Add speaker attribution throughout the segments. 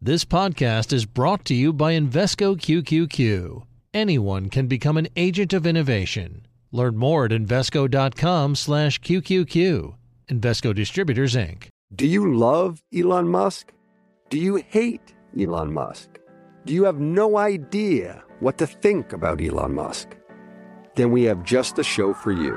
Speaker 1: This podcast is brought to you by Invesco QQQ. Anyone can become an agent of innovation. Learn more at Invesco.com/QQQ. Invesco Distributors Inc.
Speaker 2: Do you love Elon Musk? Do you hate Elon Musk? Do you have no idea what to think about Elon Musk? Then we have just the show for you.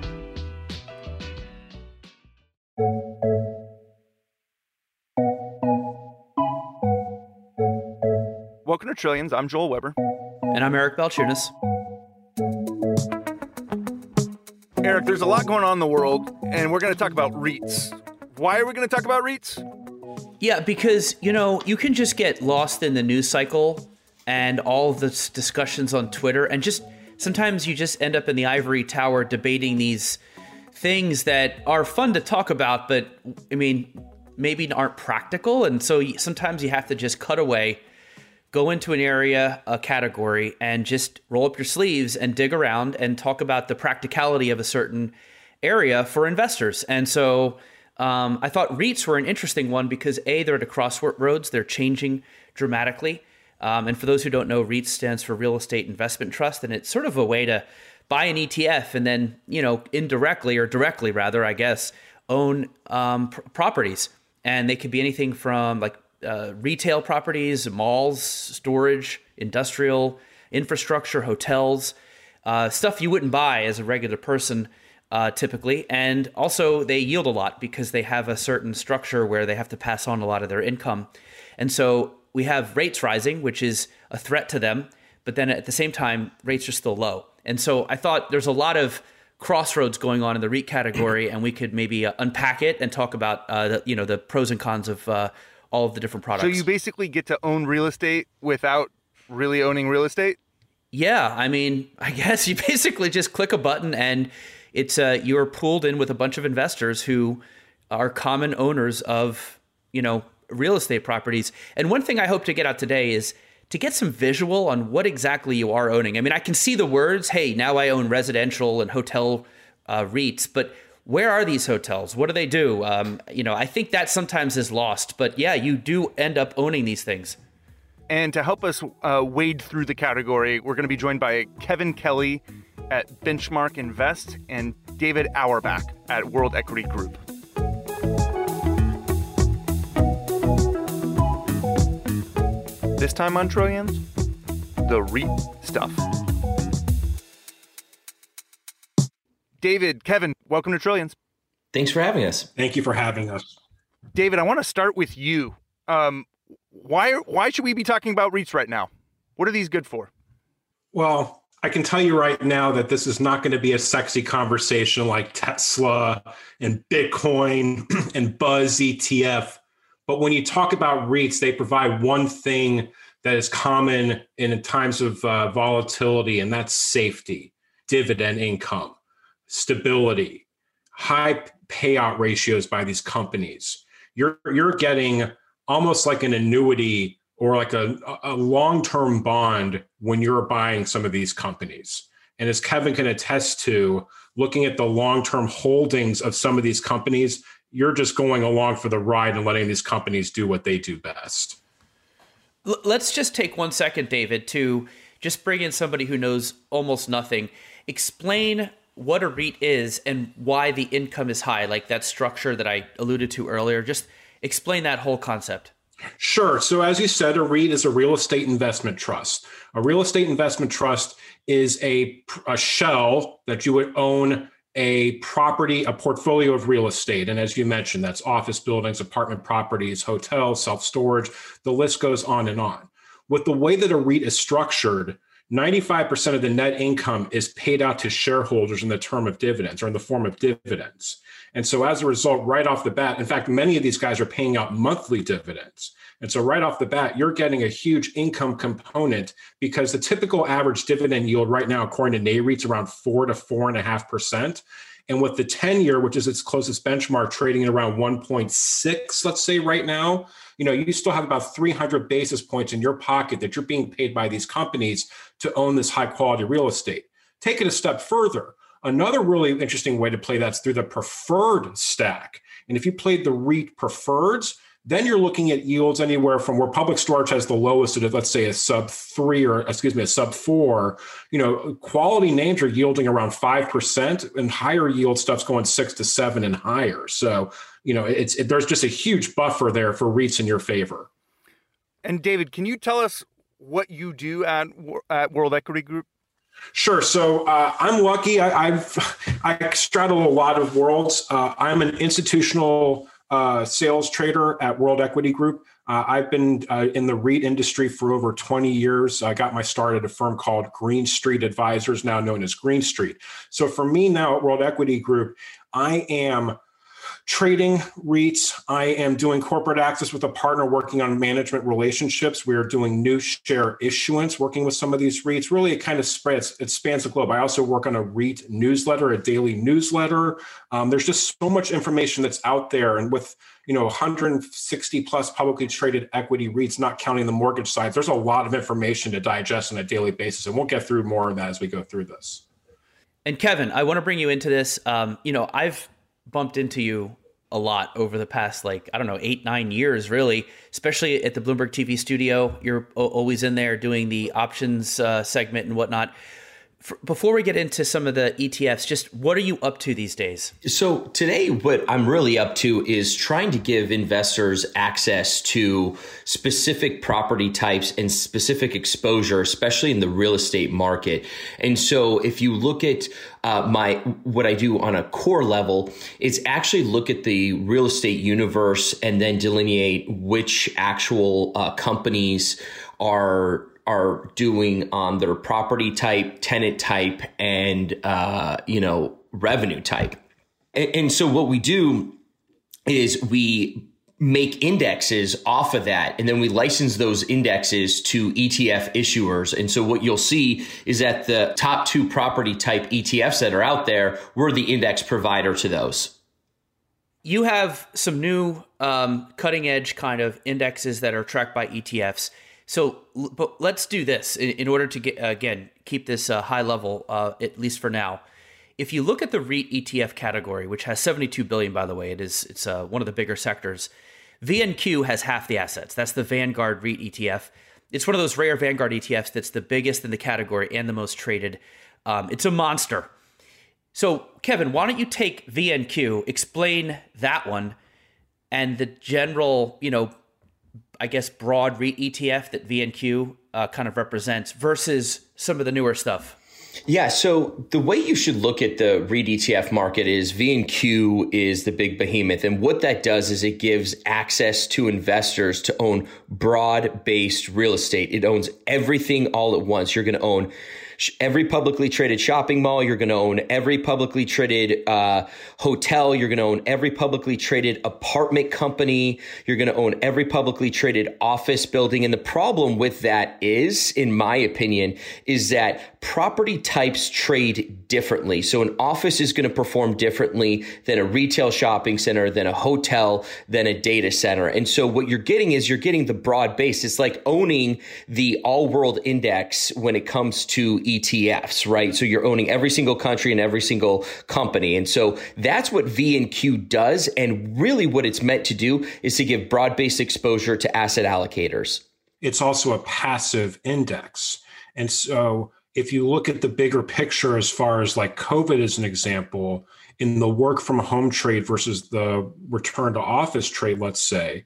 Speaker 3: Welcome to Trillions. I'm Joel Weber.
Speaker 4: And I'm Eric Balchunas.
Speaker 3: Eric, there's a lot going on in the world, and we're going to talk about REITs. Why are we going to talk about REITs?
Speaker 4: Yeah, because, you know, you can just get lost in the news cycle and all the discussions on Twitter, and just sometimes you just end up in the ivory tower debating these things that are fun to talk about, but I mean, maybe aren't practical. And so sometimes you have to just cut away, go into an area, a category, and just roll up your sleeves and dig around and talk about the practicality of a certain area for investors. And so um, I thought REITs were an interesting one because A, they're at a crossroads, they're changing dramatically. Um, and for those who don't know, REITs stands for Real Estate Investment Trust, and it's sort of a way to buy an ETF and then, you know, indirectly or directly rather, I guess, own um, pr- properties. And they could be anything from like uh, retail properties, malls, storage, industrial, infrastructure, hotels, uh, stuff you wouldn't buy as a regular person uh, typically. And also, they yield a lot because they have a certain structure where they have to pass on a lot of their income. And so we have rates rising, which is a threat to them. But then at the same time, rates are still low. And so I thought there's a lot of crossroads going on in the REIT category, and we could maybe uh, unpack it and talk about uh, the, you know the pros and cons of uh, all of the different products. So
Speaker 3: you basically get to own real estate without really owning real estate.
Speaker 4: Yeah, I mean, I guess you basically just click a button and it's uh, you are pulled in with a bunch of investors who are common owners of you know real estate properties. And one thing I hope to get out today is to get some visual on what exactly you are owning. I mean, I can see the words, hey, now I own residential and hotel uh, REITs, but where are these hotels? What do they do? Um, you know, I think that sometimes is lost, but yeah, you do end up owning these things.
Speaker 3: And to help us uh, wade through the category, we're going to be joined by Kevin Kelly at Benchmark Invest and David Auerbach at World Equity Group. This time on Trillions, the REIT stuff. David, Kevin, welcome to Trillions.
Speaker 5: Thanks for having us.
Speaker 6: Thank you for having us.
Speaker 3: David, I want to start with you. Um, why why should we be talking about REITs right now? What are these good for?
Speaker 6: Well, I can tell you right now that this is not going to be a sexy conversation like Tesla and Bitcoin and Buzz ETF but when you talk about REITs, they provide one thing that is common in times of uh, volatility, and that's safety, dividend income, stability, high payout ratios by these companies. You're, you're getting almost like an annuity or like a, a long term bond when you're buying some of these companies. And as Kevin can attest to, looking at the long term holdings of some of these companies you're just going along for the ride and letting these companies do what they do best.
Speaker 4: Let's just take one second, David, to just bring in somebody who knows almost nothing. Explain what a REIT is and why the income is high, like that structure that I alluded to earlier. Just explain that whole concept.
Speaker 6: Sure. So, as you said, a REIT is a real estate investment trust. A real estate investment trust is a, a shell that you would own a property, a portfolio of real estate. And as you mentioned, that's office buildings, apartment properties, hotels, self storage, the list goes on and on. With the way that a REIT is structured, 95% of the net income is paid out to shareholders in the term of dividends or in the form of dividends. And so as a result, right off the bat, in fact, many of these guys are paying out monthly dividends. And so, right off the bat, you're getting a huge income component because the typical average dividend yield right now, according to NAREIT, is around four to four and a half percent. And with the 10 year, which is its closest benchmark, trading at around 1.6, let's say right now, you know, you still have about 300 basis points in your pocket that you're being paid by these companies to own this high quality real estate. Take it a step further. Another really interesting way to play that's through the preferred stack. And if you played the REIT preferreds, then you're looking at yields anywhere from where public storage has the lowest at let's say a sub three or excuse me a sub four you know quality names are yielding around five percent and higher yield stuff's going six to seven and higher so you know it's it, there's just a huge buffer there for reits in your favor
Speaker 3: and david can you tell us what you do at, at world equity group
Speaker 6: Sure. So uh, I'm lucky. I, have I straddle a lot of worlds. Uh, I'm an institutional uh, sales trader at World Equity Group. Uh, I've been uh, in the REIT industry for over 20 years. I got my start at a firm called Green Street Advisors, now known as Green Street. So for me now at World Equity Group, I am trading REITs. I am doing corporate access with a partner working on management relationships. We are doing new share issuance, working with some of these REITs. Really, it kind of spreads, it spans the globe. I also work on a REIT newsletter, a daily newsletter. Um, there's just so much information that's out there. And with you know 160 plus publicly traded equity REITs, not counting the mortgage side, there's a lot of information to digest on a daily basis. And we'll get through more of that as we go through this.
Speaker 4: And Kevin, I want to bring you into this. Um, you know, I've bumped into you a lot over the past like I don't know eight nine years really, especially at the Bloomberg TV studio. You're always in there doing the options uh, segment and whatnot for, before we get into some of the ETFs, just what are you up to these days?
Speaker 5: So, today, what I'm really up to is trying to give investors access to specific property types and specific exposure, especially in the real estate market. And so, if you look at uh, my what I do on a core level is actually look at the real estate universe and then delineate which actual uh, companies are are doing on their property type, tenant type, and uh, you know revenue type. And, and so what we do is we make indexes off of that and then we license those indexes to ETF issuers and so what you'll see is that the top 2 property type ETFs that are out there we're the index provider to those
Speaker 4: you have some new um, cutting edge kind of indexes that are tracked by ETFs so, but let's do this in, in order to get again keep this uh, high level uh, at least for now. If you look at the REIT ETF category, which has 72 billion, by the way, it is it's uh, one of the bigger sectors. VNQ has half the assets. That's the Vanguard REIT ETF. It's one of those rare Vanguard ETFs that's the biggest in the category and the most traded. Um, it's a monster. So, Kevin, why don't you take VNQ, explain that one, and the general, you know, I guess, broad REIT ETF that VNQ uh, kind of represents versus some of the newer stuff?
Speaker 5: Yeah, so the way you should look at the REIT ETF market is VNQ is the big behemoth. And what that does is it gives access to investors to own broad based real estate. It owns everything all at once. You're going to own every publicly traded shopping mall. You're going to own every publicly traded uh, hotel. You're going to own every publicly traded apartment company. You're going to own every publicly traded office building. And the problem with that is, in my opinion, is that property types trade differently. So an office is going to perform differently than a retail shopping center, than a hotel, than a data center. And so what you're getting is you're getting the broad base. It's like owning the all world index when it comes to ETFs, right? So you're owning every single country and every single company. And so that's what V and Q does. And really what it's meant to do is to give broad based exposure to asset allocators.
Speaker 6: It's also a passive index. And so if you look at the bigger picture as far as like COVID as an example, in the work from home trade versus the return to office trade, let's say,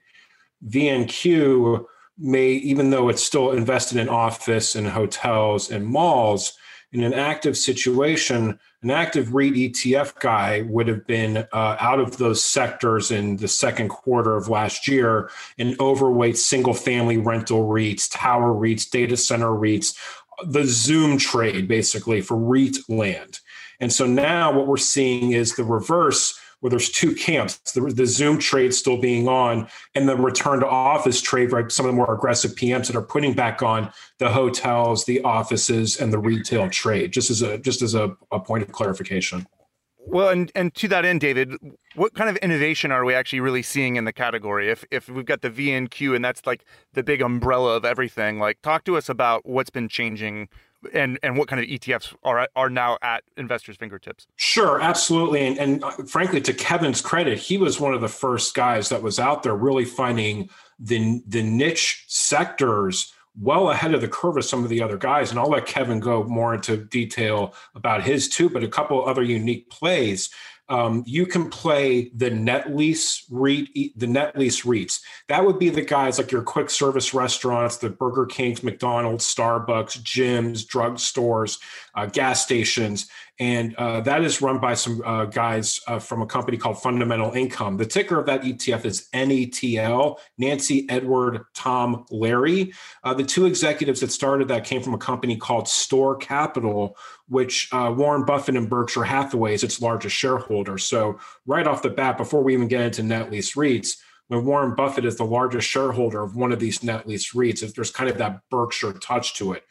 Speaker 6: VNQ may, even though it's still invested in office and hotels and malls, in an active situation, an active REIT ETF guy would have been uh, out of those sectors in the second quarter of last year and overweight single family rental REITs, tower REITs, data center REITs, the Zoom trade basically for REIT land. And so now what we're seeing is the reverse where there's two camps the, the, Zoom trade still being on, and the return to office trade, right? Some of the more aggressive PMs that are putting back on the hotels, the offices, and the retail trade, just as a just as a, a point of clarification.
Speaker 3: Well, and, and to that end, David, what kind of innovation are we actually really seeing in the category? If if we've got the V and Q, and that's like the big umbrella of everything, like talk to us about what's been changing and and what kind of ETFs are are now at investors' fingertips?
Speaker 6: Sure, absolutely, and, and uh, frankly, to Kevin's credit, he was one of the first guys that was out there really finding the the niche sectors well ahead of the curve of some of the other guys. And I'll let Kevin go more into detail about his too, but a couple other unique plays. Um, you can play the net lease REIT, the net lease REITs. That would be the guys like your quick service restaurants, the Burger Kings, McDonald's, Starbucks, gyms, drugstores, uh, gas stations and uh, that is run by some uh, guys uh, from a company called Fundamental Income. The ticker of that ETF is NETL, Nancy Edward Tom Larry. Uh, the two executives that started that came from a company called Store Capital, which uh, Warren Buffett and Berkshire Hathaway is its largest shareholder. So, right off the bat, before we even get into net lease REITs, when Warren Buffett is the largest shareholder of one of these net lease REITs, there's kind of that Berkshire touch to it.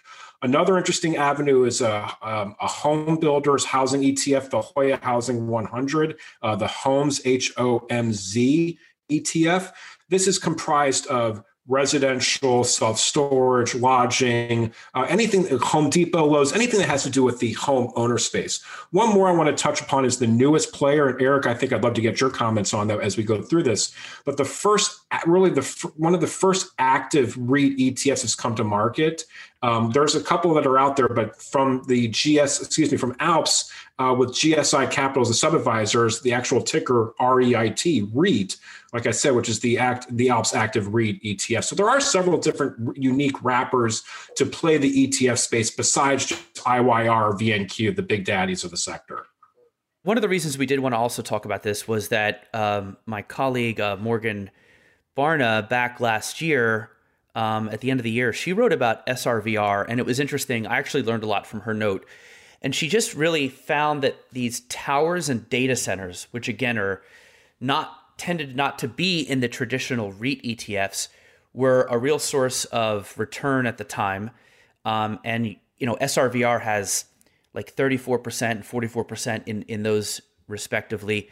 Speaker 6: Another interesting avenue is a, um, a home builders housing ETF, the Hoya Housing 100, uh, the Homes H O M Z ETF. This is comprised of residential, self storage, lodging, uh, anything, Home Depot, Lowe's, anything that has to do with the home owner space. One more I want to touch upon is the newest player. And Eric, I think I'd love to get your comments on that as we go through this. But the first, really, the one of the first active REIT ETFs has come to market. Um, there's a couple that are out there, but from the GS, excuse me, from Alps uh, with GSI Capital as the sub the actual ticker REIT, REIT like I said, which is the act the Alps Active REIT ETF. So there are several different unique wrappers to play the ETF space besides just IYR, VNQ, the big daddies of the sector.
Speaker 4: One of the reasons we did want to also talk about this was that um, my colleague uh, Morgan Barna back last year. Um, at the end of the year, she wrote about SRVR, and it was interesting. I actually learned a lot from her note. And she just really found that these towers and data centers, which again are not tended not to be in the traditional REIT ETFs were a real source of return at the time. Um, and you know, SRVR has like 34% and 44% in, in those respectively,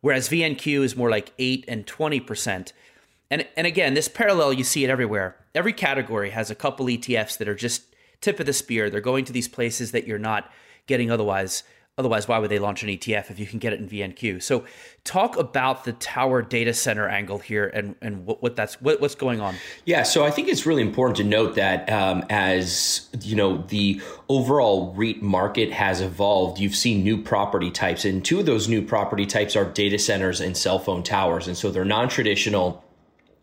Speaker 4: whereas VNQ is more like 8 and 20%. And, and again, this parallel, you see it everywhere. Every category has a couple ETFs that are just tip of the spear. They're going to these places that you're not getting otherwise. Otherwise, why would they launch an ETF if you can get it in VNQ? So, talk about the tower data center angle here and and what, what that's what, what's going on.
Speaker 5: Yeah, so I think it's really important to note that um, as you know, the overall REIT market has evolved. You've seen new property types, and two of those new property types are data centers and cell phone towers, and so they're non-traditional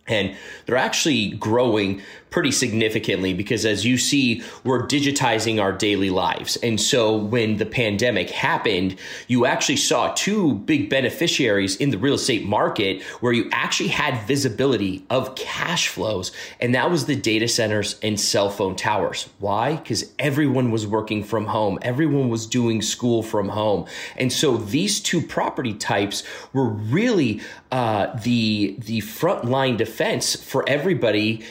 Speaker 5: and they're actually growing pretty significantly because as you see, we're digitizing our daily lives. And so when the pandemic happened, you actually saw two big beneficiaries in the real estate market where you actually had visibility of cash flows. And that was the data centers and cell phone towers. Why? Because everyone was working from home. Everyone was doing school from home. And so these two property types were really uh, the, the frontline defense for everybody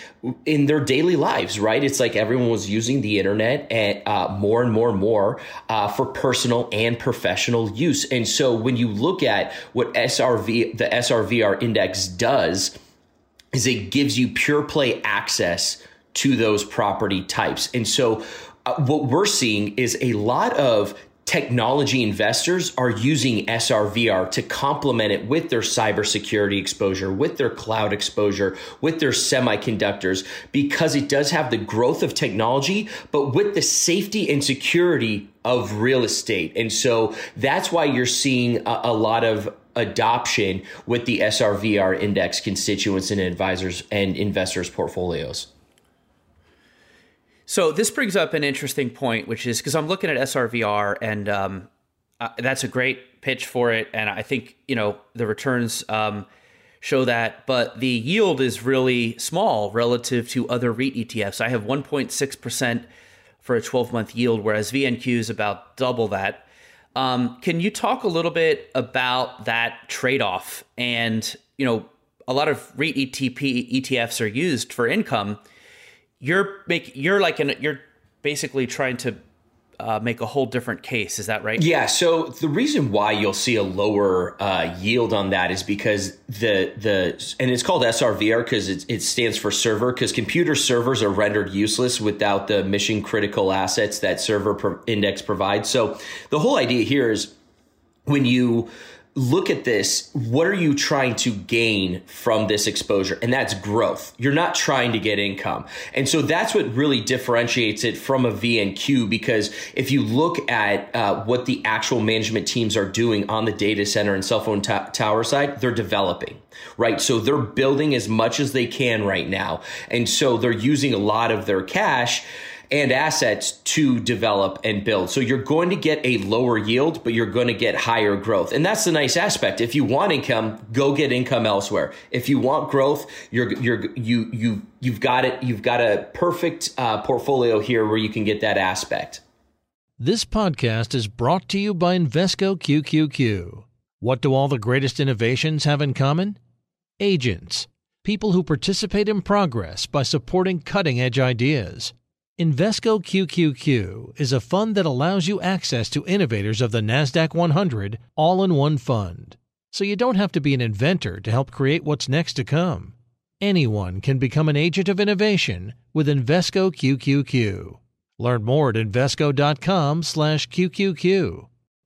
Speaker 5: in their daily lives, right? It's like everyone was using the internet and uh, more and more and more uh, for personal and professional use. And so when you look at what SRV, the SRVR index does, is it gives you pure play access to those property types. And so uh, what we're seeing is a lot of technology investors are using SRVR to complement it with their cybersecurity exposure, with their cloud exposure, with their semiconductors, because it does have the growth of technology, but with the safety and security of real estate. And so that's why you're seeing a, a lot of adoption with the SRVR index constituents and advisors and investors portfolios.
Speaker 4: So this brings up an interesting point, which is because I'm looking at SRVR, and um, uh, that's a great pitch for it, and I think you know the returns um, show that, but the yield is really small relative to other REIT ETFs. I have 1.6 percent for a 12 month yield, whereas VNQ is about double that. Um, can you talk a little bit about that trade off? And you know, a lot of REIT ETP ETFs are used for income you're make you're like an you're basically trying to uh, make a whole different case. Is that right?
Speaker 5: Yeah. So the reason why you'll see a lower uh, yield on that is because the the and it's called SRVR because it, it stands for server because computer servers are rendered useless without the mission critical assets that server pro- index provides. So the whole idea here is when you look at this what are you trying to gain from this exposure and that's growth you're not trying to get income and so that's what really differentiates it from a vnq because if you look at uh, what the actual management teams are doing on the data center and cell phone t- tower side they're developing right so they're building as much as they can right now and so they're using a lot of their cash and assets to develop and build. So you're going to get a lower yield, but you're going to get higher growth. And that's the nice aspect. If you want income, go get income elsewhere. If you want growth, you're, you're, you, you, you've got it. You've got a perfect uh, portfolio here where you can get that aspect.
Speaker 1: This podcast is brought to you by Invesco QQQ. What do all the greatest innovations have in common? Agents, people who participate in progress by supporting cutting edge ideas. Invesco QQQ is a fund that allows you access to innovators of the NASDAQ 100 all in one fund. So you don't have to be an inventor to help create what's next to come. Anyone can become an agent of innovation with Invesco QQQ. Learn more at Invesco.com slash QQQ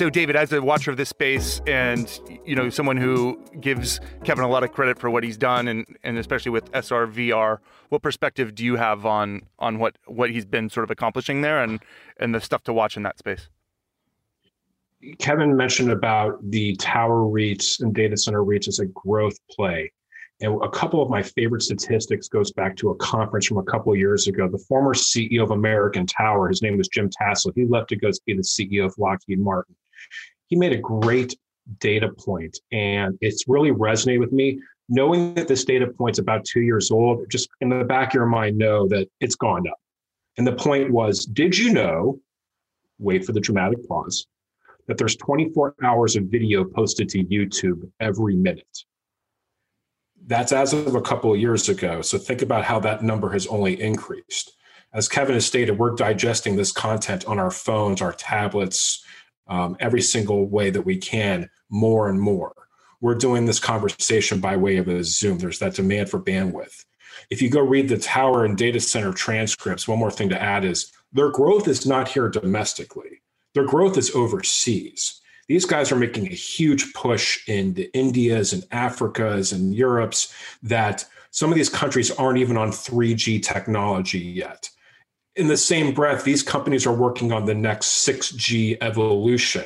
Speaker 3: so, David, as a watcher of this space, and you know, someone who gives Kevin a lot of credit for what he's done, and and especially with SRVR, what perspective do you have on on what what he's been sort of accomplishing there, and and the stuff to watch in that space?
Speaker 6: Kevin mentioned about the tower reach and data center reach as a growth play. And a couple of my favorite statistics goes back to a conference from a couple years ago. The former CEO of American Tower, his name was Jim Tassel, he left to go be the CEO of Lockheed Martin he made a great data point, and it's really resonated with me. Knowing that this data point's about two years old, just in the back of your mind, know that it's gone up. And the point was, did you know? Wait for the dramatic pause. That there's 24 hours of video posted to YouTube every minute that's as of a couple of years ago. So think about how that number has only increased. As Kevin has stated, we're digesting this content on our phones, our tablets, um, every single way that we can more and more. We're doing this conversation by way of a Zoom. There's that demand for bandwidth. If you go read the tower and data center transcripts, one more thing to add is their growth is not here domestically, their growth is overseas. These guys are making a huge push in the Indias and Africas and Europe's that some of these countries aren't even on 3G technology yet in the same breath, these companies are working on the next 6G evolution.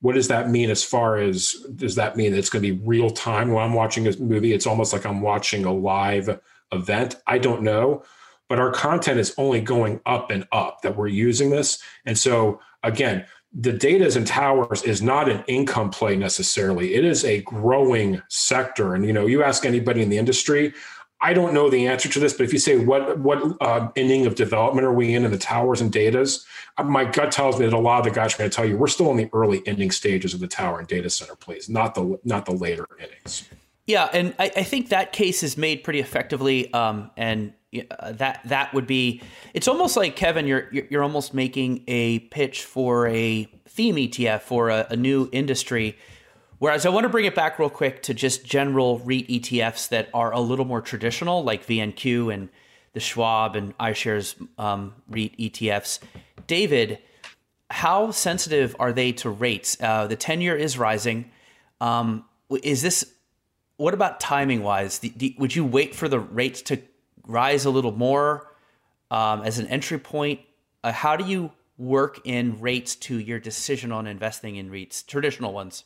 Speaker 6: What does that mean as far as does that mean that it's going to be real time when I'm watching a movie? It's almost like I'm watching a live event. I don't know, but our content is only going up and up that we're using this. And so, again, the data and towers is not an income play necessarily. It is a growing sector. And you know, you ask anybody in the industry, I don't know the answer to this, but if you say what what uh, ending of development are we in in the towers and datas, uh, my gut tells me that a lot of the guys are going to tell you we're still in the early ending stages of the tower and data center plays, not the not the later innings.
Speaker 4: Yeah, and I, I think that case is made pretty effectively, um, and uh, that that would be. It's almost like Kevin, you're you're almost making a pitch for a theme ETF for a, a new industry Whereas I want to bring it back real quick to just general REIT ETFs that are a little more traditional, like VNQ and the Schwab and iShares um, REIT ETFs. David, how sensitive are they to rates? Uh, the 10 year is rising. Um, is this, what about timing wise? would you wait for the rates to rise a little more um, as an entry point? Uh, how do you work in rates to your decision on investing in REITs, traditional ones?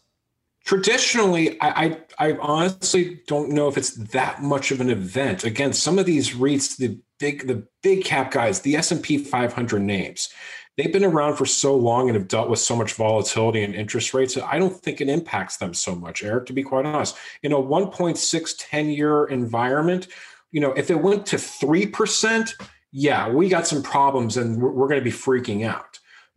Speaker 6: traditionally I, I, I honestly don't know if it's that much of an event again some of these reits the big the big cap guys the s&p 500 names they've been around for so long and have dealt with so much volatility and interest rates i don't think it impacts them so much eric to be quite honest in a 1.6 10 year environment you know if it went to 3% yeah we got some problems and we're, we're going to be freaking out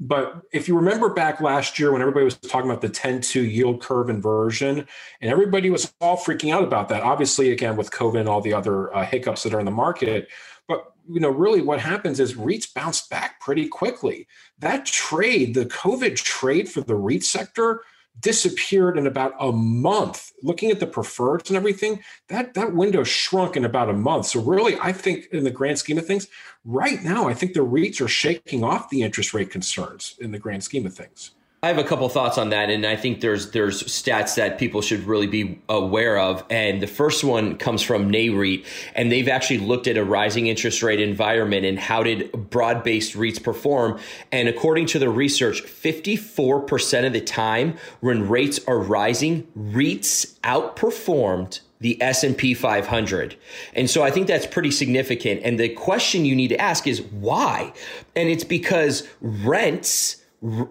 Speaker 6: but if you remember back last year when everybody was talking about the 10 2 yield curve inversion, and everybody was all freaking out about that, obviously, again, with COVID and all the other uh, hiccups that are in the market. But you know, really what happens is REITs bounce back pretty quickly. That trade, the COVID trade for the REIT sector, disappeared in about a month. Looking at the preferreds and everything, that that window shrunk in about a month. So really, I think in the grand scheme of things, right now, I think the REITs are shaking off the interest rate concerns in the grand scheme of things.
Speaker 5: I have a couple thoughts on that, and I think there's there's stats that people should really be aware of. And the first one comes from NAREIT, and they've actually looked at a rising interest rate environment and how did broad based REITs perform. And according to the research, 54% of the time when rates are rising, REITs outperformed the S&P 500. And so I think that's pretty significant and the question you need to ask is why? And it's because rents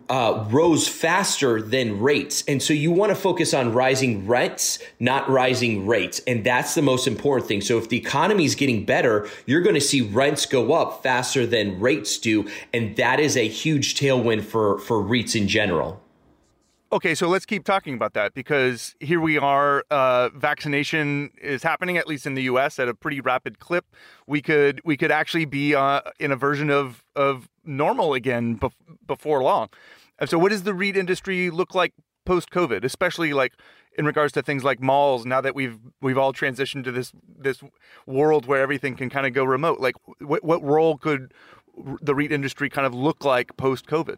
Speaker 5: uh, rose faster than rates. And so you want to focus on rising rents, not rising rates. And that's the most important thing. So if the economy is getting better, you're going to see rents go up faster than rates do. And that is a huge tailwind for, for REITs in general.
Speaker 3: Okay, so let's keep talking about that because here we are. Uh, vaccination is happening, at least in the U.S., at a pretty rapid clip. We could we could actually be uh, in a version of of normal again bef- before long. And so, what does the REIT industry look like post COVID, especially like in regards to things like malls? Now that we've we've all transitioned to this this world where everything can kind of go remote, like what what role could the REIT industry kind of look like post COVID?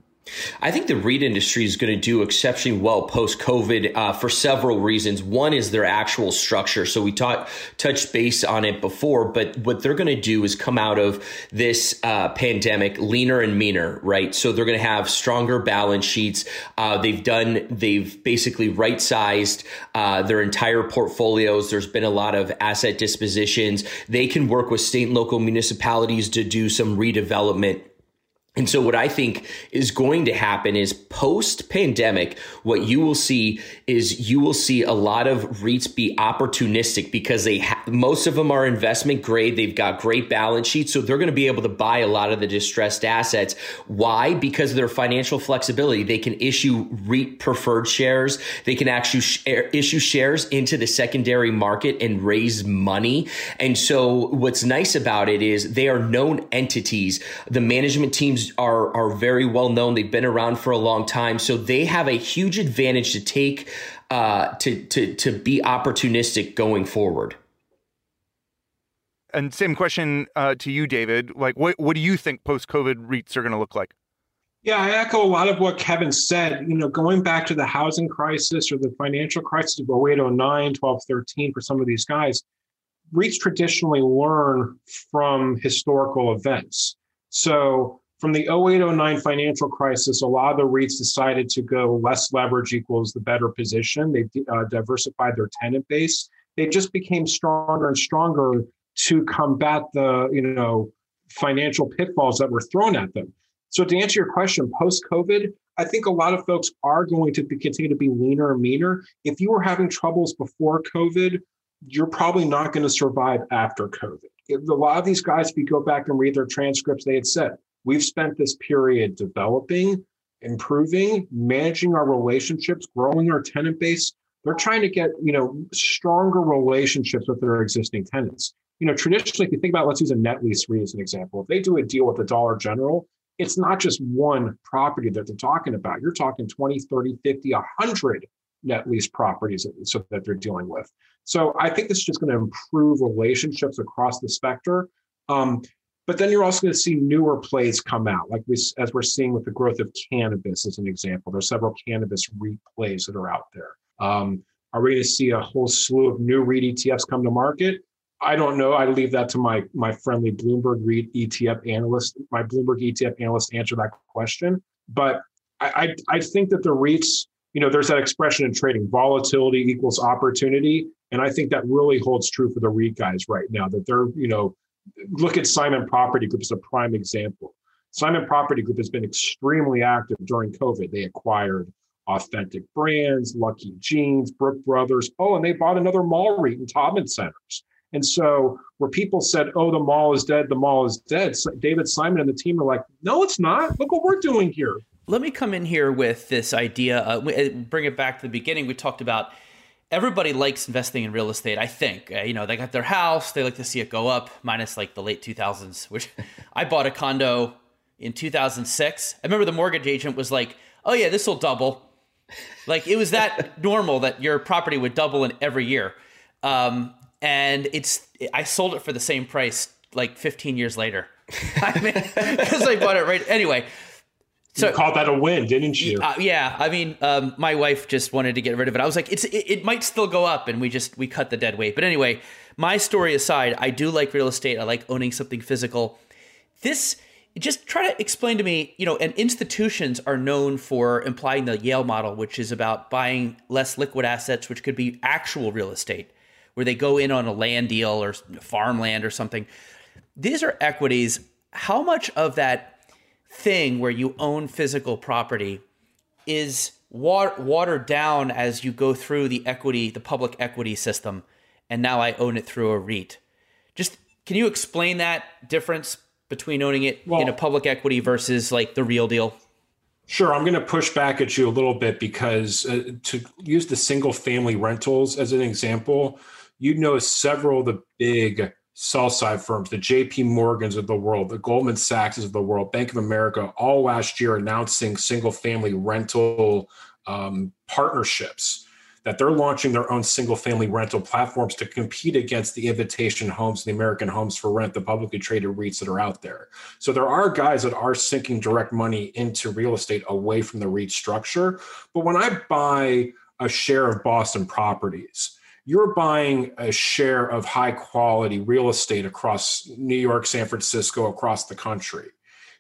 Speaker 5: I think the REIT industry is going to do exceptionally well post COVID uh, for several reasons. One is their actual structure. So we taught, touched base on it before, but what they're going to do is come out of this uh, pandemic leaner and meaner, right? So they're going to have stronger balance sheets. Uh, they've done, they've basically right sized uh, their entire portfolios. There's been a lot of asset dispositions. They can work with state and local municipalities to do some redevelopment and so, what I think is going to happen is post pandemic, what you will see is you will see a lot of REITs be opportunistic because they ha- most of them are investment grade. They've got great balance sheets, so they're going to be able to buy a lot of the distressed assets. Why? Because of their financial flexibility. They can issue REIT preferred shares. They can actually sh- er, issue shares into the secondary market and raise money. And so, what's nice about it is they are known entities. The management teams are are very well known. They've been around for a long time, so they have a huge advantage to take uh, to to to be opportunistic going forward.
Speaker 3: And same question uh, to you, David. Like, what what do you think post COVID REITs are going to look like?
Speaker 6: Yeah, I echo a lot of what Kevin said. You know, going back to the housing crisis or the financial crisis of 08, 09, 12, 13 for some of these guys, REITs traditionally learn from historical events. So from the 0809 financial crisis, a lot of the REITs decided to go less leverage equals the better position. They uh, diversified their tenant base. They just became stronger and stronger to combat the you know financial pitfalls that were thrown at them. So to answer your question, post COVID, I think a lot of folks are going to be, continue to be leaner and meaner. If you were having troubles before COVID, you're probably not going to survive after COVID. If a lot of these guys, if you go back and read their transcripts, they had said We've spent this period developing, improving, managing our relationships, growing our tenant base. They're trying to get, you know, stronger relationships with their existing tenants. You know, traditionally, if you think about, let's use a net lease REIT as an example. If they do a deal with the Dollar General, it's not just one property that they're talking about. You're talking 20, 30, 50, 100 net lease properties that, so that they're dealing with. So I think this is just going to improve relationships across the spectrum. Um, but then you're also going to see newer plays come out, like we as we're seeing with the growth of cannabis as an example. There's several cannabis REIT plays that are out there. Um, are we going to see a whole slew of new REIT ETFs come to market? I don't know. I leave that to my my friendly Bloomberg REIT ETF analyst, my Bloomberg ETF analyst answer that question. But I, I, I think that the REITs, you know, there's that expression in trading, volatility equals opportunity. And I think that really holds true for the REIT guys right now, that they're, you know, look at Simon Property Group as a prime example. Simon Property Group has been extremely active during COVID. They acquired Authentic Brands, Lucky Jeans, Brook Brothers. Oh, and they bought another mall REIT in Taubman Centers. And so, where people said, "Oh, the mall is dead, the mall is dead," so David Simon and the team are like, "No, it's not. Look what we're doing here."
Speaker 4: Let me come in here with this idea. Uh, uh bring it back to the beginning. We talked about everybody likes investing in real estate. I think uh, you know they got their house, they like to see it go up. Minus like the late 2000s, which I bought a condo in 2006. I remember the mortgage agent was like, "Oh yeah, this will double." Like it was that normal that your property would double in every year. Um, and it's I sold it for the same price like 15 years later. I mean, because I bought it right anyway.
Speaker 6: So you called that a win, didn't you? Uh,
Speaker 4: yeah, I mean, um, my wife just wanted to get rid of it. I was like, it's it, it, might still go up, and we just we cut the dead weight. But anyway, my story aside, I do like real estate. I like owning something physical. This just try to explain to me, you know, and institutions are known for implying the Yale model, which is about buying less liquid assets, which could be actual real estate, where they go in on a land deal or farmland or something. These are equities. How much of that thing where you own physical property is water, watered down as you go through the equity, the public equity system, and now I own it through a REIT. Just can you explain that difference between owning it well, in a public equity versus like the real deal?
Speaker 6: Sure, I'm going to push back at you a little bit because uh, to use the single family rentals as an example, you know several of the big sell side firms, the JP Morgans of the world, the Goldman Sachs of the world, Bank of America, all last year announcing single family rental um, partnerships that they're launching their own single family rental platforms to compete against the invitation homes, the American homes for rent, the publicly traded REITs that are out there. So there are guys that are sinking direct money into real estate away from the REIT structure. But when I buy a share of Boston properties, you're buying a share of high quality real estate across New York, San Francisco, across the country.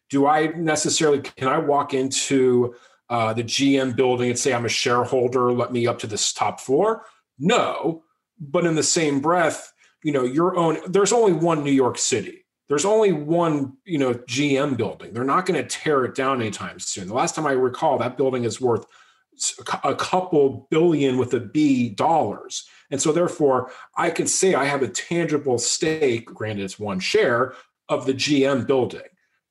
Speaker 6: Do I necessarily, can I walk into uh, the GM building and say, I'm a shareholder, let me up to this top floor? No. But in the same breath, you know, your own, there's only one New York City. There's only one, you know, GM building. They're not going to tear it down anytime soon. The last time I recall, that building is worth a couple billion with a B dollars and so, therefore, I can say I have a tangible stake, granted it's one share, of the GM building.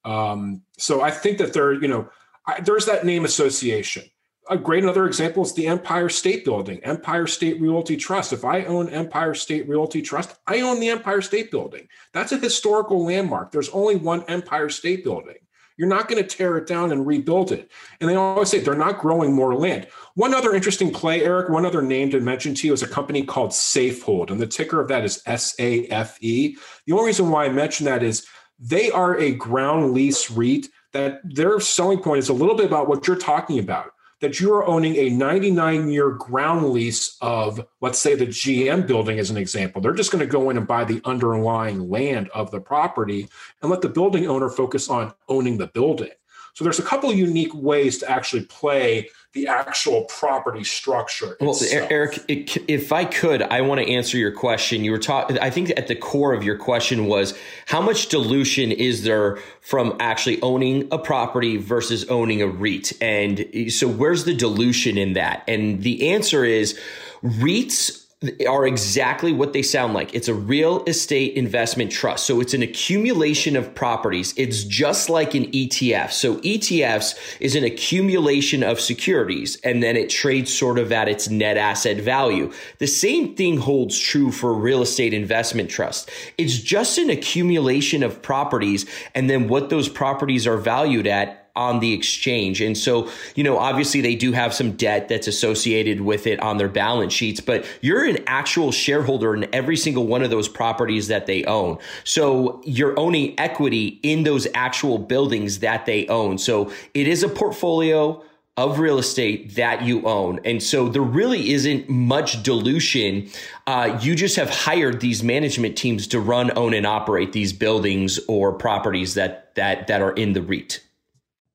Speaker 6: Um, so I think that there, you know, I, there's that name association. A great another example is the Empire State Building, Empire State Realty Trust. If I own Empire State Realty Trust, I own the Empire State Building. That's a historical landmark. There's only one Empire State Building. You're not going to tear it down and rebuild it. And they always say they're not growing more land. One other interesting play, Eric, one other name to mention to you is a company called Safehold. And the ticker of that is S A F E. The only reason why I mention that is they are a ground lease REIT that their selling point is a little bit about what you're talking about that you are owning a 99 year ground lease of, let's say, the GM building as an example. They're just going to go in and buy the underlying land of the property and let the building owner focus on owning the building. So there's a couple unique ways to actually play the actual property structure.
Speaker 5: Well, itself. Eric, if I could, I want to answer your question. You were talking. I think at the core of your question was how much dilution is there from actually owning a property versus owning a REIT, and so where's the dilution in that? And the answer is REITs are exactly what they sound like. It's a real estate investment trust. So it's an accumulation of properties. It's just like an ETF. So ETFs is an accumulation of securities and then it trades sort of at its net asset value. The same thing holds true for real estate investment trust. It's just an accumulation of properties and then what those properties are valued at on the exchange. And so, you know, obviously they do have some debt that's associated with it on their balance sheets, but you're an actual shareholder in every single one of those properties that they own. So you're owning equity in those actual buildings that they own. So it is a portfolio of real estate that you own. And so there really isn't much dilution. Uh, you just have hired these management teams to run, own, and operate these buildings or properties that that that are in the REIT.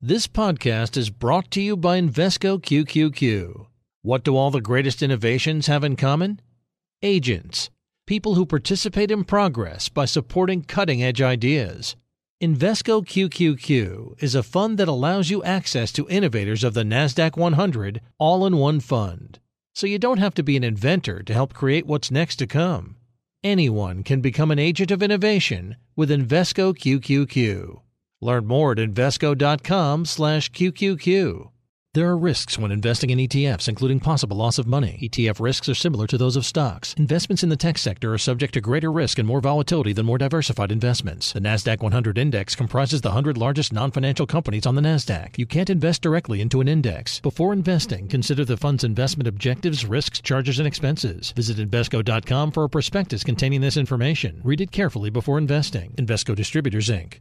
Speaker 1: This podcast is brought to you by Invesco QQQ. What do all the greatest innovations have in common? Agents, people who participate in progress by supporting cutting edge ideas. Invesco QQQ is a fund that allows you access to innovators of the NASDAQ 100 all in one fund. So you don't have to be an inventor to help create what's next to come. Anyone can become an agent of innovation with Investco QQQ. Learn more at Invesco.com/QQQ. There are risks when investing in ETFs, including possible loss of money. ETF risks are similar to those of stocks. Investments in the tech sector are subject to greater risk and more volatility than more diversified investments. The NASDAQ 100 index comprises the 100 largest non financial companies on the NASDAQ. You can't invest directly into an index. Before investing, consider the fund's investment objectives, risks, charges, and expenses. Visit Invesco.com for a prospectus containing this information. Read it carefully before investing. Invesco Distributors, Inc.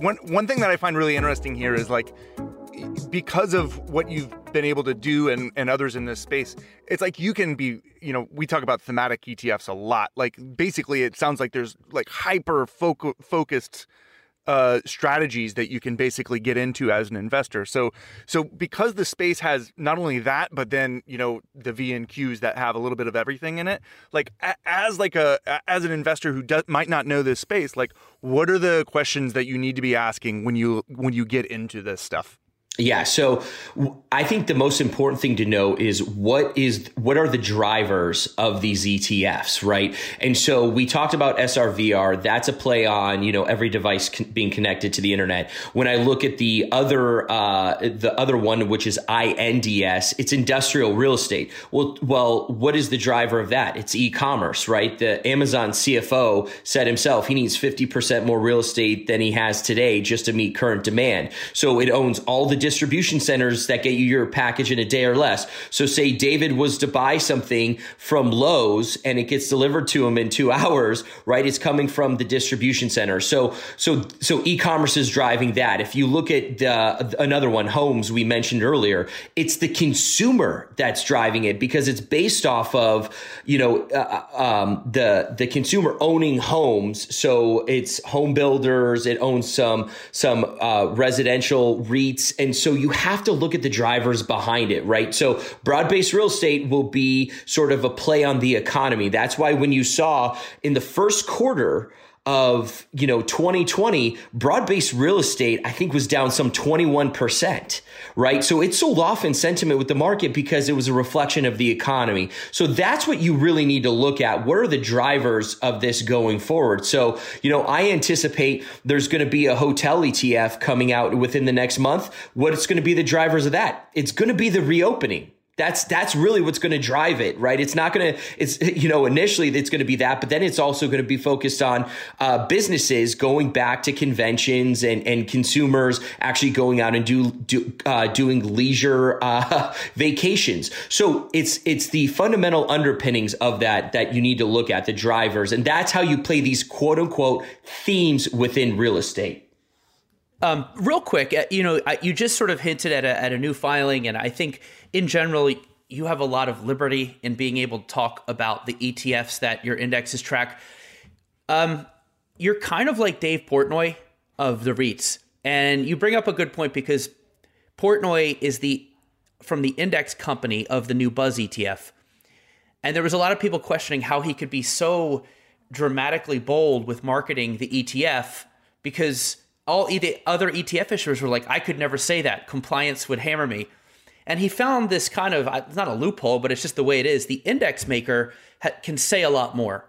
Speaker 3: one one thing that I find really interesting here is like because of what you've been able to do and, and others in this space, it's like you can be, you know, we talk about thematic ETFs a lot. Like basically, it sounds like there's like hyper focused uh, strategies that you can basically get into as an investor. So, so because the space has not only that, but then you know the VNQs that have a little bit of everything in it. Like a, as like a as an investor who does, might not know this space, like what are the questions that you need to be asking when you when you get into this stuff?
Speaker 5: Yeah. So I think the most important thing to know is what is, what are the drivers of these ETFs, right? And so we talked about SRVR. That's a play on, you know, every device con- being connected to the internet. When I look at the other, uh, the other one, which is INDS, it's industrial real estate. Well, well, what is the driver of that? It's e-commerce, right? The Amazon CFO said himself, he needs 50% more real estate than he has today just to meet current demand. So it owns all the distribution centers that get you your package in a day or less. So say David was to buy something from Lowe's and it gets delivered to him in two hours, right? It's coming from the distribution center. So, so, so e-commerce is driving that. If you look at the, another one, homes we mentioned earlier, it's the consumer that's driving it because it's based off of, you know, uh, uh um, the, the consumer owning homes. So it's home builders. It owns some, some, uh, residential REITs and and so you have to look at the drivers behind it, right? So broad based real estate will be sort of a play on the economy. That's why when you saw in the first quarter, of, you know, 2020, broad-based real estate, I think was down some 21%, right? So it sold off in sentiment with the market because it was a reflection of the economy. So that's what you really need to look at. What are the drivers of this going forward? So, you know, I anticipate there's going to be a hotel ETF coming out within the next month. What's going to be the drivers of that? It's going to be the reopening that's that's really what's going to drive it, right? It's not going to it's you know initially it's going to be that, but then it's also going to be focused on uh, businesses going back to conventions and and consumers actually going out and do, do uh, doing leisure uh, vacations. So it's it's the fundamental underpinnings of that that you need to look at the drivers, and that's how you play these quote unquote themes within real estate.
Speaker 4: Um, real quick, uh, you know, you just sort of hinted at a, at a new filing, and I think in general, you have a lot of liberty in being able to talk about the ETFs that your indexes track. Um, you're kind of like Dave Portnoy of the REITs. And you bring up a good point because Portnoy is the from the index company of the new Buzz ETF. And there was a lot of people questioning how he could be so dramatically bold with marketing the ETF because all the other ETF issuers were like, I could never say that. Compliance would hammer me. And he found this kind of, it's not a loophole, but it's just the way it is. The index maker ha- can say a lot more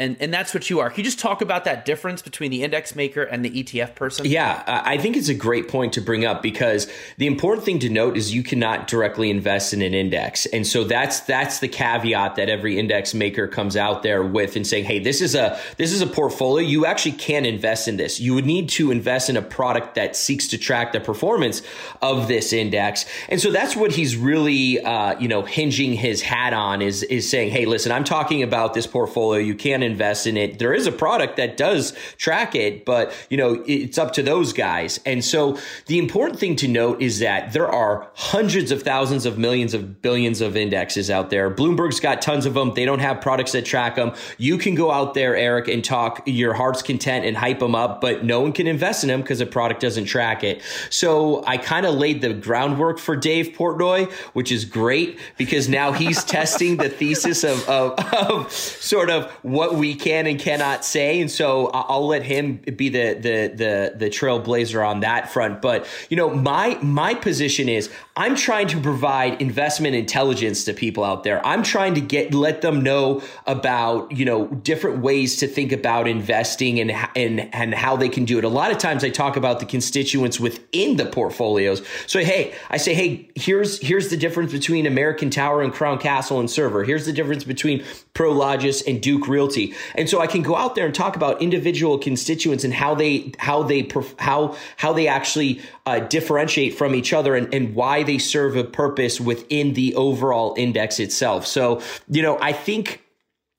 Speaker 4: and and that's what you are. Can you just talk about that difference between the index maker and the ETF person?
Speaker 5: Yeah, uh, I think it's a great point to bring up because the important thing to note is you cannot directly invest in an index, and so that's that's the caveat that every index maker comes out there with and saying, hey, this is a this is a portfolio. You actually can invest in this. You would need to invest in a product that seeks to track the performance of this index, and so that's what he's really uh, you know hinging his hat on is is saying, hey, listen, I'm talking about this portfolio. You can invest in it. There is a product that does track it, but you know, it's up to those guys. And so the important thing to note is that there are hundreds of thousands of millions of billions of indexes out there. Bloomberg's got tons of them. They don't have products that track them. You can go out there, Eric, and talk your heart's content and hype them up, but no one can invest in them because the product doesn't track it. So I kind of laid the groundwork for Dave Portnoy, which is great because now he's testing the thesis of, of, of sort of what we can and cannot say, and so I'll let him be the the the the trailblazer on that front. But you know, my my position is I'm trying to provide investment intelligence to people out there. I'm trying to get let them know about you know different ways to think about investing and and and how they can do it. A lot of times I talk about the constituents within the portfolios. So hey, I say hey, here's here's the difference between American Tower and Crown Castle and Server. Here's the difference between Prologis and Duke Realty. And so I can go out there and talk about individual constituents and how they how they how how they actually uh, differentiate from each other and, and why they serve a purpose within the overall index itself. So, you know, I think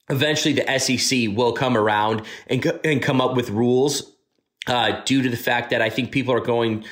Speaker 5: eventually the SEC will come around and, and come up with rules uh, due to the fact that I think people are going,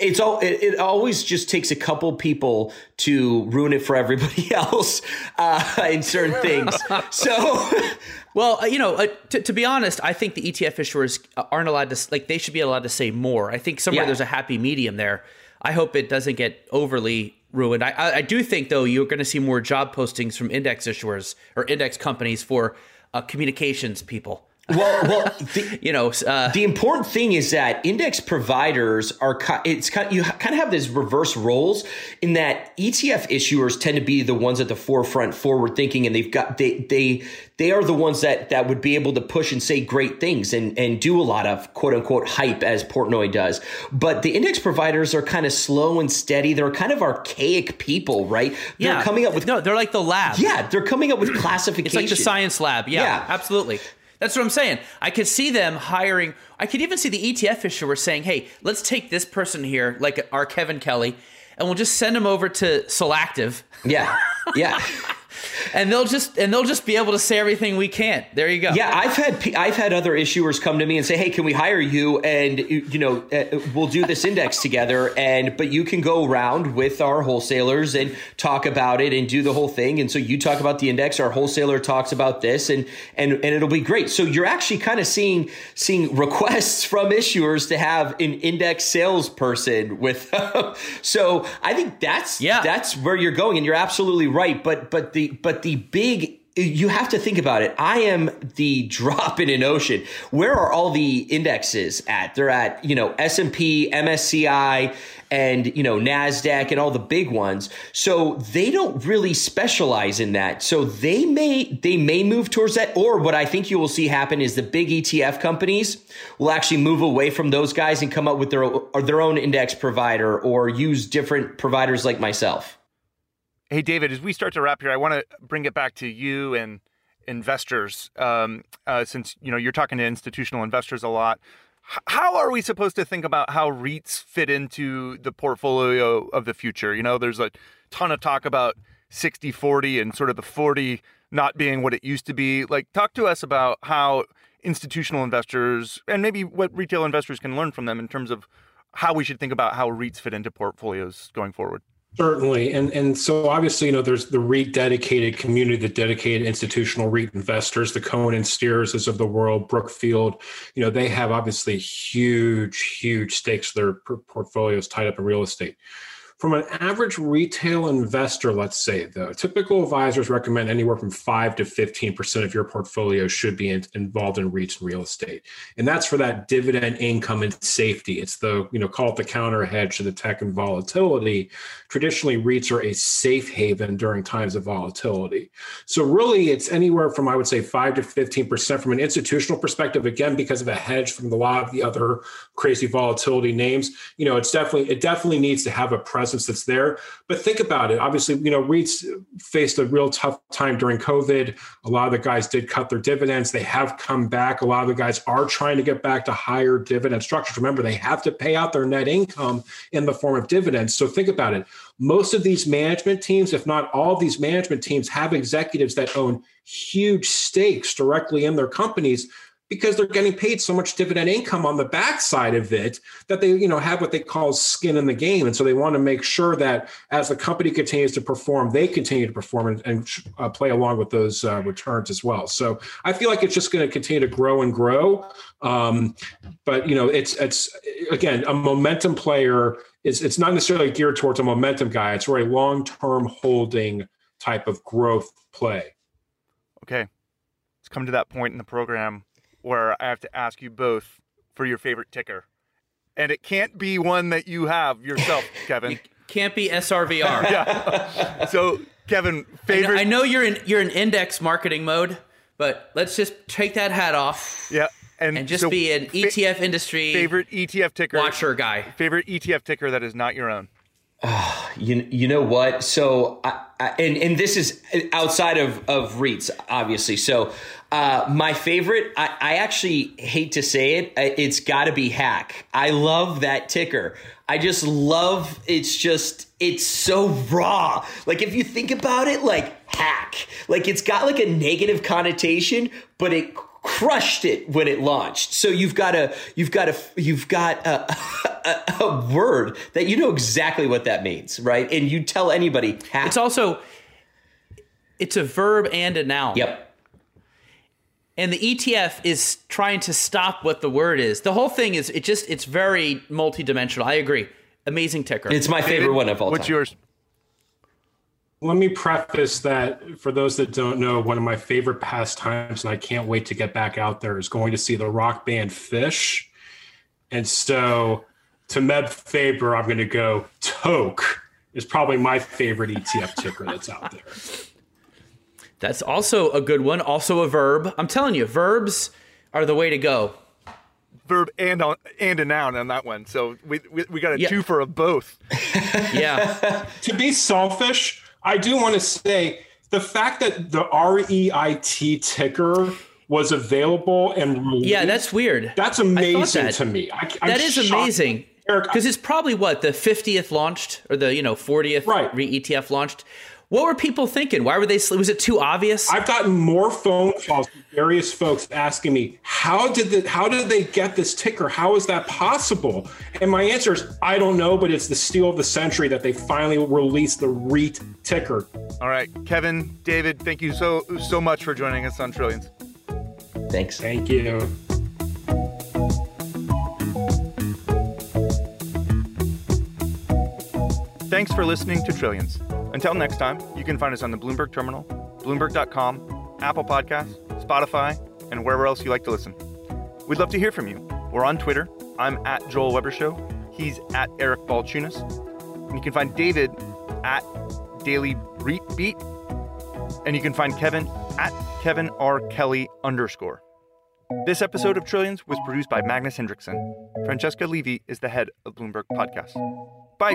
Speaker 5: it's all, it, it, always just takes a couple people to ruin it for everybody else uh, in certain things. so,
Speaker 4: well, uh, you know, uh, to, to, be honest, I think the ETF issuers aren't allowed to, like, they should be allowed to say more. I think somewhere yeah. there's a happy medium there. I hope it doesn't get overly ruined. I, I do think though you're going to see more job postings from index issuers or index companies for uh, communications people
Speaker 5: well, well, the, you know, uh, the important thing is that index providers are it's kind of, you kind of have these reverse roles in that ETF issuers tend to be the ones at the forefront, forward thinking, and they've got they they they are the ones that that would be able to push and say great things and and do a lot of quote unquote hype as Portnoy does. But the index providers are kind of slow and steady. They're kind of archaic people, right?
Speaker 4: They're yeah. coming up with no, they're like the lab.
Speaker 5: Yeah, they're coming up with classification. It's
Speaker 4: like the science lab. Yeah, yeah. absolutely. That's what I'm saying. I could see them hiring. I could even see the ETF issuer saying, "Hey, let's take this person here, like our Kevin Kelly, and we'll just send him over to Solactive."
Speaker 5: Yeah, yeah.
Speaker 4: and they'll just and they'll just be able to say everything we can't. There you go.
Speaker 5: Yeah, I've had I've had other issuers come to me and say, "Hey, can we hire you?" And you know, uh, uh, we'll do this index together. And but you can go around with our wholesalers and talk about it and do the whole thing. And so you talk about the index, our wholesaler talks about this, and and and it'll be great. So you're actually kind of seeing seeing requests from issuers to have an index salesperson with. so I think that's yeah. that's where you're going, and you're absolutely right. But but the but the big you have to think about it. I am the drop in an ocean. Where are all the indexes at? They're at, you know, S&P, MSCI, and, you know, Nasdaq and all the big ones. So they don't really specialize in that. So they may they may move towards that or what I think you will see happen is the big ETF companies will actually move away from those guys and come up with their or their own index provider or use different providers like myself.
Speaker 3: Hey, David, as we start to wrap here, I want to bring it back to you and investors, um, uh, since you know you're talking to institutional investors a lot. H- how are we supposed to think about how REITs fit into the portfolio of the future? You know, there's a ton of talk about 60 40 and sort of the 40 not being what it used to be. Like, talk to us about how institutional investors and maybe what retail investors can learn from them in terms of how we should think about how REITs fit into portfolios going forward.
Speaker 6: Certainly. And and so obviously, you know, there's the REIT dedicated community, the dedicated institutional REIT investors, the Cohen and Steers of the world, Brookfield, you know, they have obviously huge, huge stakes. Their portfolios tied up in real estate. From an average retail investor, let's say, though, typical advisors recommend anywhere from 5 to 15% of your portfolio should be in, involved in REITs and real estate. And that's for that dividend income and safety. It's the, you know, call it the counter hedge to the tech and volatility. Traditionally, REITs are a safe haven during times of volatility. So really, it's anywhere from, I would say, 5 to 15% from an institutional perspective, again, because of a hedge from a lot of the other crazy volatility names. You know, it's definitely, it definitely needs to have a presence that's there. But think about it. Obviously, you know, REITs faced a real tough time during COVID. A lot of the guys did cut their dividends. They have come back. A lot of the guys are trying to get back to higher dividend structures. Remember, they have to pay out their net income in the form of dividends. So think about it. Most of these management teams, if not all of these management teams, have executives that own huge stakes directly in their companies because they're getting paid so much dividend income on the backside of it that they you know have what they call skin in the game and so they want to make sure that as the company continues to perform they continue to perform and, and uh, play along with those uh, returns as well so i feel like it's just going to continue to grow and grow um, but you know it's it's again a momentum player is it's not necessarily geared towards a momentum guy it's really long-term holding type of growth play
Speaker 3: okay it's come to that point in the program where I have to ask you both for your favorite ticker. And it can't be one that you have yourself, Kevin. it
Speaker 4: can't be SRVR. yeah.
Speaker 3: So, Kevin, favorite. I
Speaker 4: know, I know you're in you're in index marketing mode, but let's just take that hat off.
Speaker 3: Yeah.
Speaker 4: And, and, just so be an ETF fa- industry
Speaker 3: favorite ETF ticker
Speaker 4: watcher guy.
Speaker 3: Favorite ETF ticker that is not your own.
Speaker 5: Uh, you you know what? So I, I, and and this is outside of of REITs, obviously. So uh, my favorite, I, I actually hate to say it, uh, it's got to be Hack. I love that ticker. I just love. It's just it's so raw. Like if you think about it, like hack, like it's got like a negative connotation, but it crushed it when it launched. So you've got a you've got a you've got a, a, a word that you know exactly what that means, right? And you tell anybody.
Speaker 4: Half. It's also it's a verb and a noun.
Speaker 5: Yep.
Speaker 4: And the ETF is trying to stop what the word is. The whole thing is it just it's very multidimensional. I agree. Amazing ticker.
Speaker 5: It's my favorite one of all
Speaker 3: what's time. What's yours?
Speaker 6: let me preface that for those that don't know, one of my favorite pastimes, and I can't wait to get back out there, is going to see the rock band Phish. And so to Meb Faber, I'm going to go Toke is probably my favorite ETF ticker that's out there.
Speaker 4: That's also a good one. Also a verb. I'm telling you, verbs are the way to go.
Speaker 3: Verb and on, and a noun on that one. So we we, we got a yeah. two for a both.
Speaker 4: yeah.
Speaker 6: to be selfish, I do want to say the fact that the REIT ticker was available and released,
Speaker 4: yeah, that's weird.
Speaker 6: That's amazing that. to me. I,
Speaker 4: that is amazing because it's probably what the 50th launched or the you know 40th right. ETF launched. What were people thinking? Why were they? Was it too obvious?
Speaker 6: I've gotten more phone calls from various folks asking me how did the, how did they get this ticker? How is that possible? And my answer is I don't know, but it's the steal of the century that they finally released the REIT ticker.
Speaker 3: All right, Kevin, David, thank you so so much for joining us on Trillions.
Speaker 5: Thanks.
Speaker 6: Thank you.
Speaker 3: Thanks for listening to Trillions. Until next time, you can find us on the Bloomberg Terminal, Bloomberg.com, Apple Podcasts, Spotify, and wherever else you like to listen. We'd love to hear from you. We're on Twitter. I'm at Joel Weber Show. He's at Eric Balchunas. And you can find David at Daily Beat. And you can find Kevin at Kevin R. Kelly underscore. This episode of Trillions was produced by Magnus Henriksson. Francesca Levy is the head of Bloomberg Podcast. Bye.